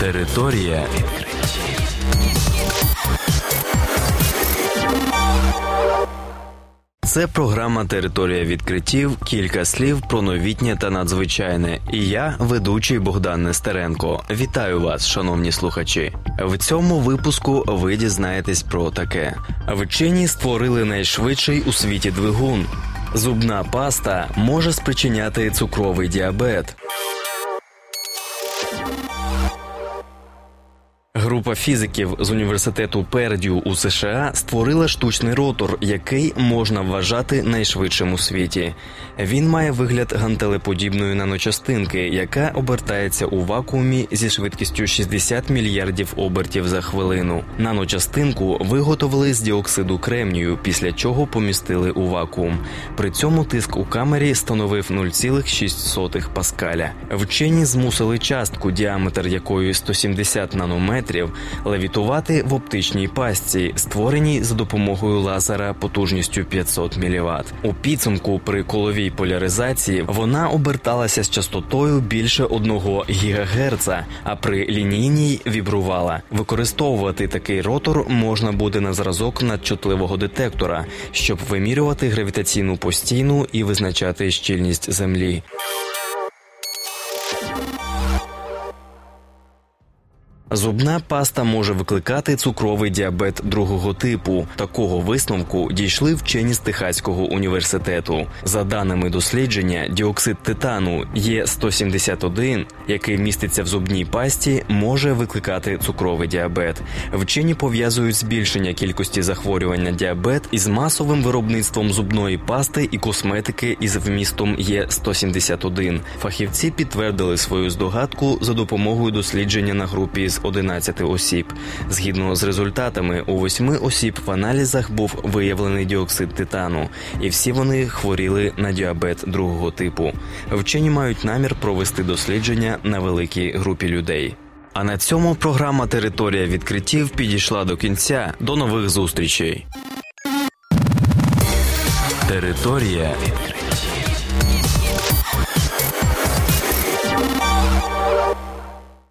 Територія відкриттів. Це програма Територія відкриттів. Кілька слів про новітнє та надзвичайне. І я, ведучий Богдан Нестеренко. Вітаю вас, шановні слухачі. В цьому випуску ви дізнаєтесь про таке: вчені створили найшвидший у світі двигун. Зубна паста може спричиняти цукровий діабет. Група фізиків з університету Пердю у США створила штучний ротор, який можна вважати найшвидшим у світі. Він має вигляд гантелеподібної наночастинки, яка обертається у вакуумі зі швидкістю 60 мільярдів обертів за хвилину. Наночастинку виготовили з діоксиду кремнію, після чого помістили у вакуум. При цьому тиск у камері становив 0,6 паскаля. Вчені змусили частку, діаметр якої 170 нанометрів, левітувати в оптичній пастці, створеній за допомогою лазера потужністю 500 мВт. У підсумку при коловій поляризації вона оберталася з частотою більше 1 ГГц, а при лінійній вібрувала. Використовувати такий ротор можна буде на зразок надчутливого детектора, щоб вимірювати гравітаційну постійну і визначати щільність землі. Зубна паста може викликати цукровий діабет другого типу. Такого висновку дійшли вчені з Техаського університету. За даними дослідження, діоксид титану є 171 який міститься в зубній пасті, може викликати цукровий діабет. Вчені пов'язують збільшення кількості захворювань на діабет із масовим виробництвом зубної пасти і косметики із вмістом є 171 Фахівці підтвердили свою здогадку за допомогою дослідження на групі з 11 осіб. Згідно з результатами, у восьми осіб в аналізах був виявлений діоксид титану, і всі вони хворіли на діабет другого типу. Вчені мають намір провести дослідження на великій групі людей. А на цьому програма Територія відкриттів підійшла до кінця. До нових зустрічей. Територія.